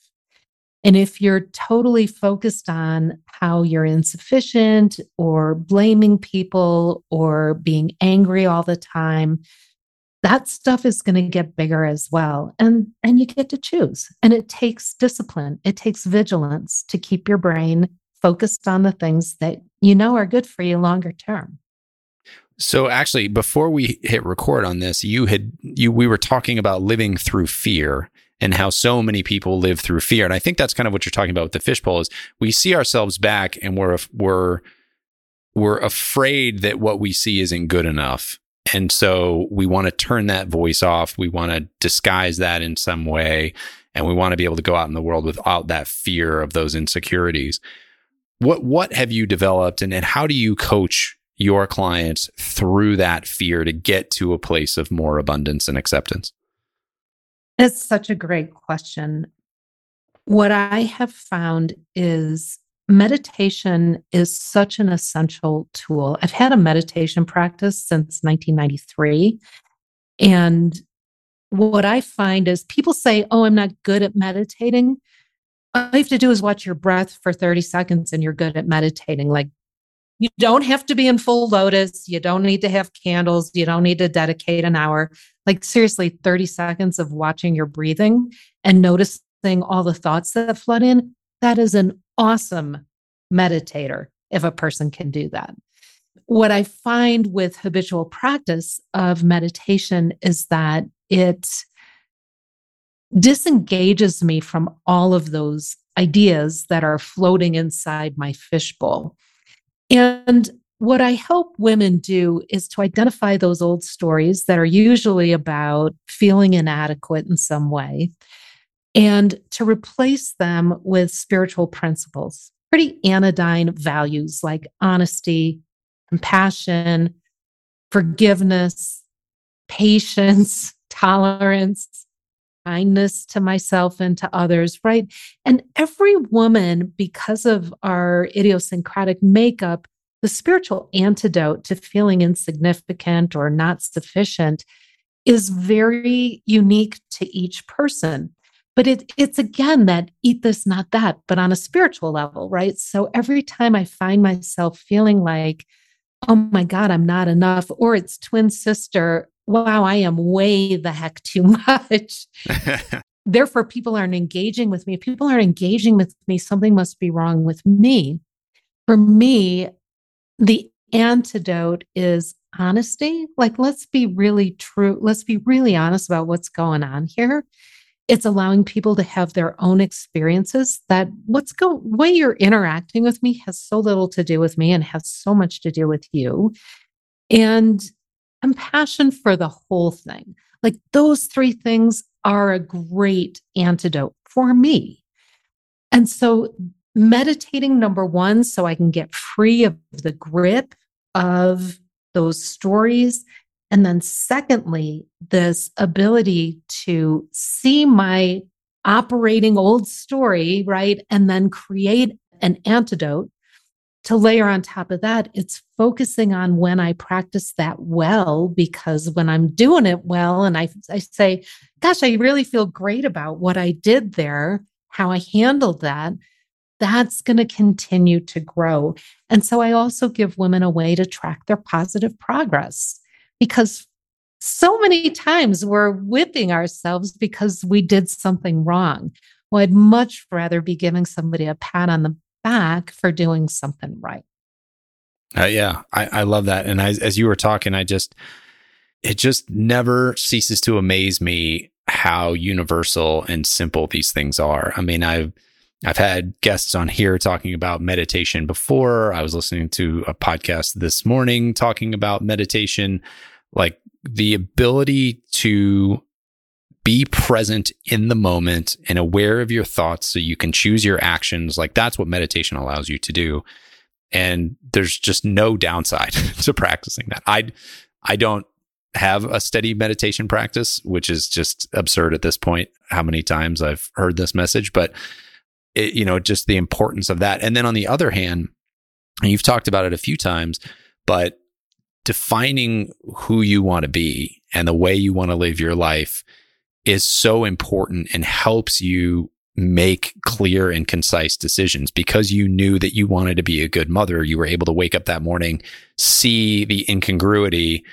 Speaker 2: And if you're totally focused on how you're insufficient or blaming people or being angry all the time, that stuff is going to get bigger as well. And and you get to choose. And it takes discipline. It takes vigilance to keep your brain focused on the things that you know are good for you longer term.
Speaker 1: So actually before we hit record on this, you had you we were talking about living through fear and how so many people live through fear. And I think that's kind of what you're talking about with the fishbowl is we see ourselves back and we're we're we're afraid that what we see isn't good enough. And so we want to turn that voice off. We want to disguise that in some way. And we want to be able to go out in the world without that fear of those insecurities. What what have you developed and, and how do you coach your clients through that fear to get to a place of more abundance and acceptance?
Speaker 2: It's such a great question. What I have found is meditation is such an essential tool. I've had a meditation practice since 1993. And what I find is people say, Oh, I'm not good at meditating. All you have to do is watch your breath for 30 seconds and you're good at meditating. Like you don't have to be in full lotus. You don't need to have candles. You don't need to dedicate an hour. Like, seriously, 30 seconds of watching your breathing and noticing all the thoughts that flood in. That is an awesome meditator if a person can do that. What I find with habitual practice of meditation is that it disengages me from all of those ideas that are floating inside my fishbowl. And what I help women do is to identify those old stories that are usually about feeling inadequate in some way and to replace them with spiritual principles, pretty anodyne values like honesty, compassion, forgiveness, patience, tolerance, kindness to myself and to others, right? And every woman, because of our idiosyncratic makeup, the spiritual antidote to feeling insignificant or not sufficient is very unique to each person. But it, it's again that eat this, not that, but on a spiritual level, right? So every time I find myself feeling like, oh my God, I'm not enough, or it's twin sister, wow, I am way the heck too much. therefore people aren't engaging with me. If people aren't engaging with me, something must be wrong with me. For me, the antidote is honesty. Like, let's be really true. Let's be really honest about what's going on here. It's allowing people to have their own experiences that what's going, way you're interacting with me has so little to do with me and has so much to do with you. And compassion for the whole thing. Like those three things are a great antidote for me. And so meditating number one, so I can get free of the grip of those stories. And then, secondly, this ability to see my operating old story, right? And then create an antidote to layer on top of that, it's focusing on when I practice that well, because when I'm doing it well and I, I say, gosh, I really feel great about what I did there, how I handled that, that's going to continue to grow. And so I also give women a way to track their positive progress because so many times we're whipping ourselves because we did something wrong. Well, I'd much rather be giving somebody a pat on the back for doing something right.
Speaker 1: Uh, yeah, I, I love that. And I, as you were talking, I just, it just never ceases to amaze me how universal and simple these things are. I mean, I've, I've had guests on here talking about meditation before. I was listening to a podcast this morning talking about meditation, like the ability to be present in the moment and aware of your thoughts so you can choose your actions. Like that's what meditation allows you to do. And there's just no downside to practicing that. I I don't have a steady meditation practice, which is just absurd at this point how many times I've heard this message, but it, you know, just the importance of that. And then on the other hand, and you've talked about it a few times, but defining who you want to be and the way you want to live your life is so important and helps you make clear and concise decisions because you knew that you wanted to be a good mother. You were able to wake up that morning, see the incongruity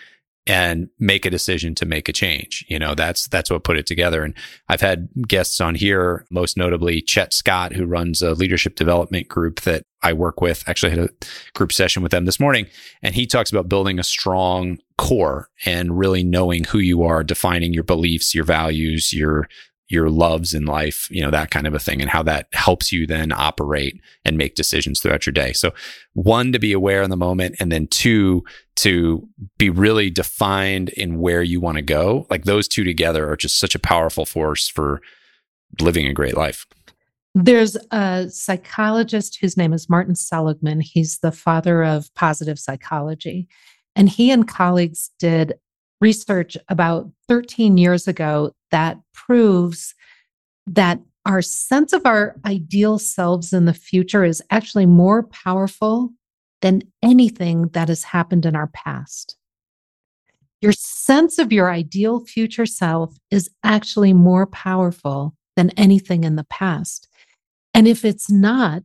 Speaker 1: and make a decision to make a change. You know, that's that's what put it together. And I've had guests on here, most notably Chet Scott, who runs a leadership development group that I work with. Actually, I had a group session with them this morning, and he talks about building a strong core and really knowing who you are, defining your beliefs, your values, your your loves in life, you know, that kind of a thing, and how that helps you then operate and make decisions throughout your day. So, one, to be aware in the moment, and then two, to be really defined in where you want to go. Like those two together are just such a powerful force for living a great life.
Speaker 2: There's a psychologist whose name is Martin Seligman. He's the father of positive psychology. And he and colleagues did research about 13 years ago that proves that our sense of our ideal selves in the future is actually more powerful than anything that has happened in our past. Your sense of your ideal future self is actually more powerful than anything in the past. And if it's not,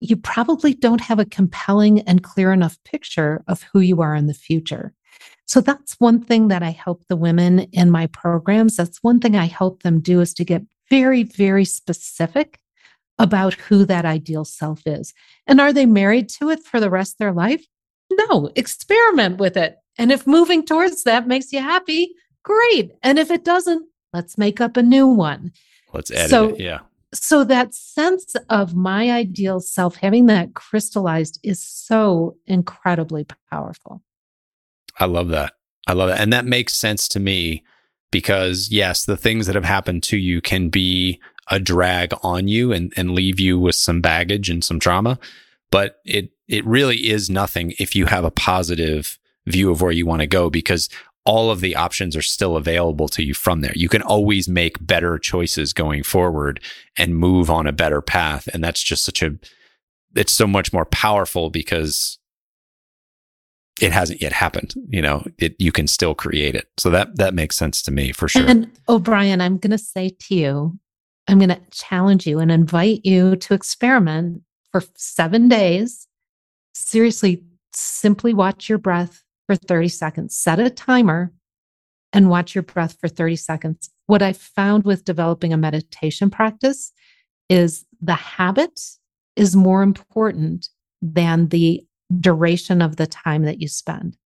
Speaker 2: you probably don't have a compelling and clear enough picture of who you are in the future. So that's one thing that I help the women in my programs. That's one thing I help them do is to get very, very specific about who that ideal self is. And are they married to it for the rest of their life? No, experiment with it. And if moving towards that makes you happy, great. And if it doesn't, let's make up a new one.
Speaker 1: Let's edit so, it. Yeah.
Speaker 2: So that sense of my ideal self, having that crystallized is so incredibly powerful.
Speaker 1: I love that. I love that. And that makes sense to me because yes, the things that have happened to you can be a drag on you and, and leave you with some baggage and some trauma. But it it really is nothing if you have a positive view of where you want to go because all of the options are still available to you from there. You can always make better choices going forward and move on a better path. And that's just such a, it's so much more powerful because it hasn't yet happened. You know, it, you can still create it. So that, that makes sense to me for sure.
Speaker 2: And oh, O'Brien, I'm going to say to you, I'm going to challenge you and invite you to experiment for seven days. Seriously, simply watch your breath for 30 seconds. Set a timer and watch your breath for 30 seconds. What I found with developing a meditation practice is the habit is more important than the duration of the time that you spend.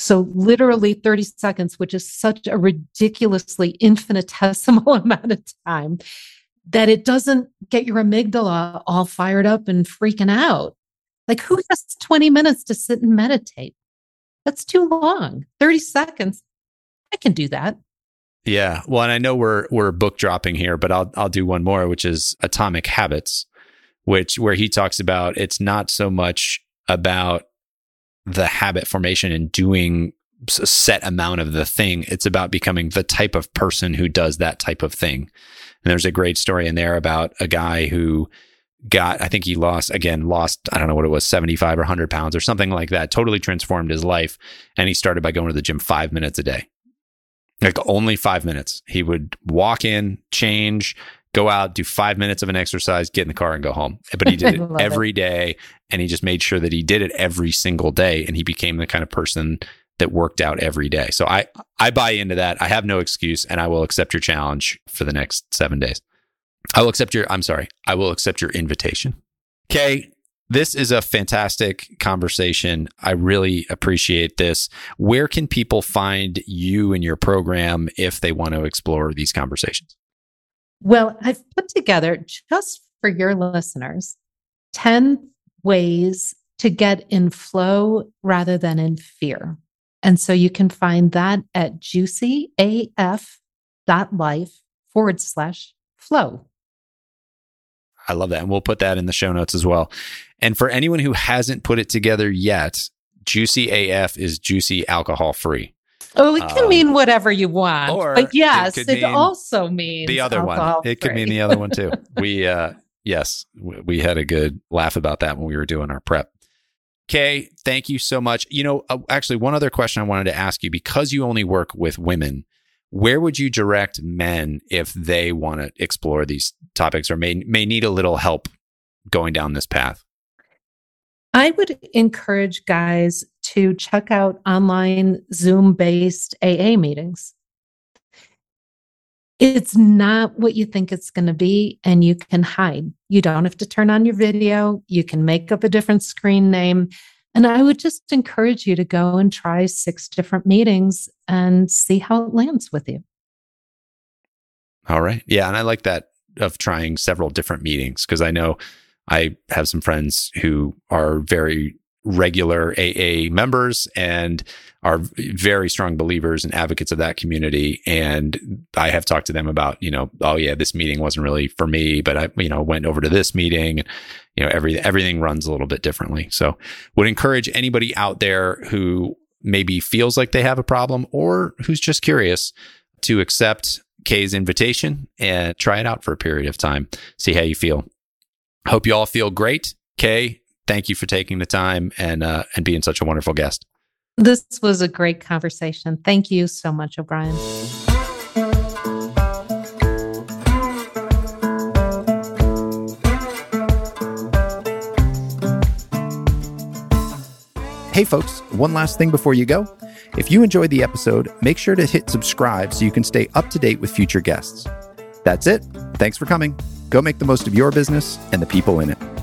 Speaker 2: So, literally 30 seconds, which is such a ridiculously infinitesimal amount of time that it doesn't get your amygdala all fired up and freaking out. Like, who has 20 minutes to sit and meditate? That's too long. 30 seconds. I can do that.
Speaker 1: Yeah. Well, and I know we're we're book dropping here, but I'll I'll do one more, which is Atomic Habits, which where he talks about it's not so much about the habit formation and doing a set amount of the thing. It's about becoming the type of person who does that type of thing. And there's a great story in there about a guy who got, I think he lost, again, lost, I don't know what it was, 75 or 100 pounds or something like that, totally transformed his life. And he started by going to the gym five minutes a day. Like only five minutes. He would walk in, change, go out, do five minutes of an exercise, get in the car and go home. But he did it every it. day, and he just made sure that he did it every single day. And he became the kind of person that worked out every day. So I, I buy into that. I have no excuse and I will accept your challenge for the next seven days. I will accept your, I'm sorry, I will accept your invitation. Okay. This is a fantastic conversation. I really appreciate this. Where can people find you and your program if they want to explore these conversations?
Speaker 2: Well, I've put together just for your listeners 10 ways to get in flow rather than in fear. And so you can find that at juicyaf.life forward slash flow.
Speaker 1: I love that. And we'll put that in the show notes as well. And for anyone who hasn't put it together yet, Juicy AF is juicy alcohol free.
Speaker 2: Oh, it can um, mean whatever you want. Or but yes, it, it also means
Speaker 1: the other one. It could mean the other one too. we uh yes, we had a good laugh about that when we were doing our prep. Kay, thank you so much. You know, uh, actually, one other question I wanted to ask you because you only work with women, where would you direct men if they want to explore these topics or may may need a little help going down this path?
Speaker 2: I would encourage guys to check out online Zoom based AA meetings. It's not what you think it's going to be, and you can hide. You don't have to turn on your video. You can make up a different screen name. And I would just encourage you to go and try six different meetings and see how it lands with you.
Speaker 1: All right. Yeah. And I like that of trying several different meetings because I know I have some friends who are very regular AA members and are very strong believers and advocates of that community. And I have talked to them about, you know, oh yeah, this meeting wasn't really for me, but I, you know, went over to this meeting. And, you know, every everything runs a little bit differently. So, would encourage anybody out there who maybe feels like they have a problem or who's just curious to accept Kay's invitation and try it out for a period of time. See how you feel. Hope you all feel great. Kay, thank you for taking the time and uh, and being such a wonderful guest.
Speaker 2: This was a great conversation. Thank you so much, O'Brien.
Speaker 1: Hey, folks, one last thing before you go. If you enjoyed the episode, make sure to hit subscribe so you can stay up to date with future guests. That's it. Thanks for coming. Go make the most of your business and the people in it.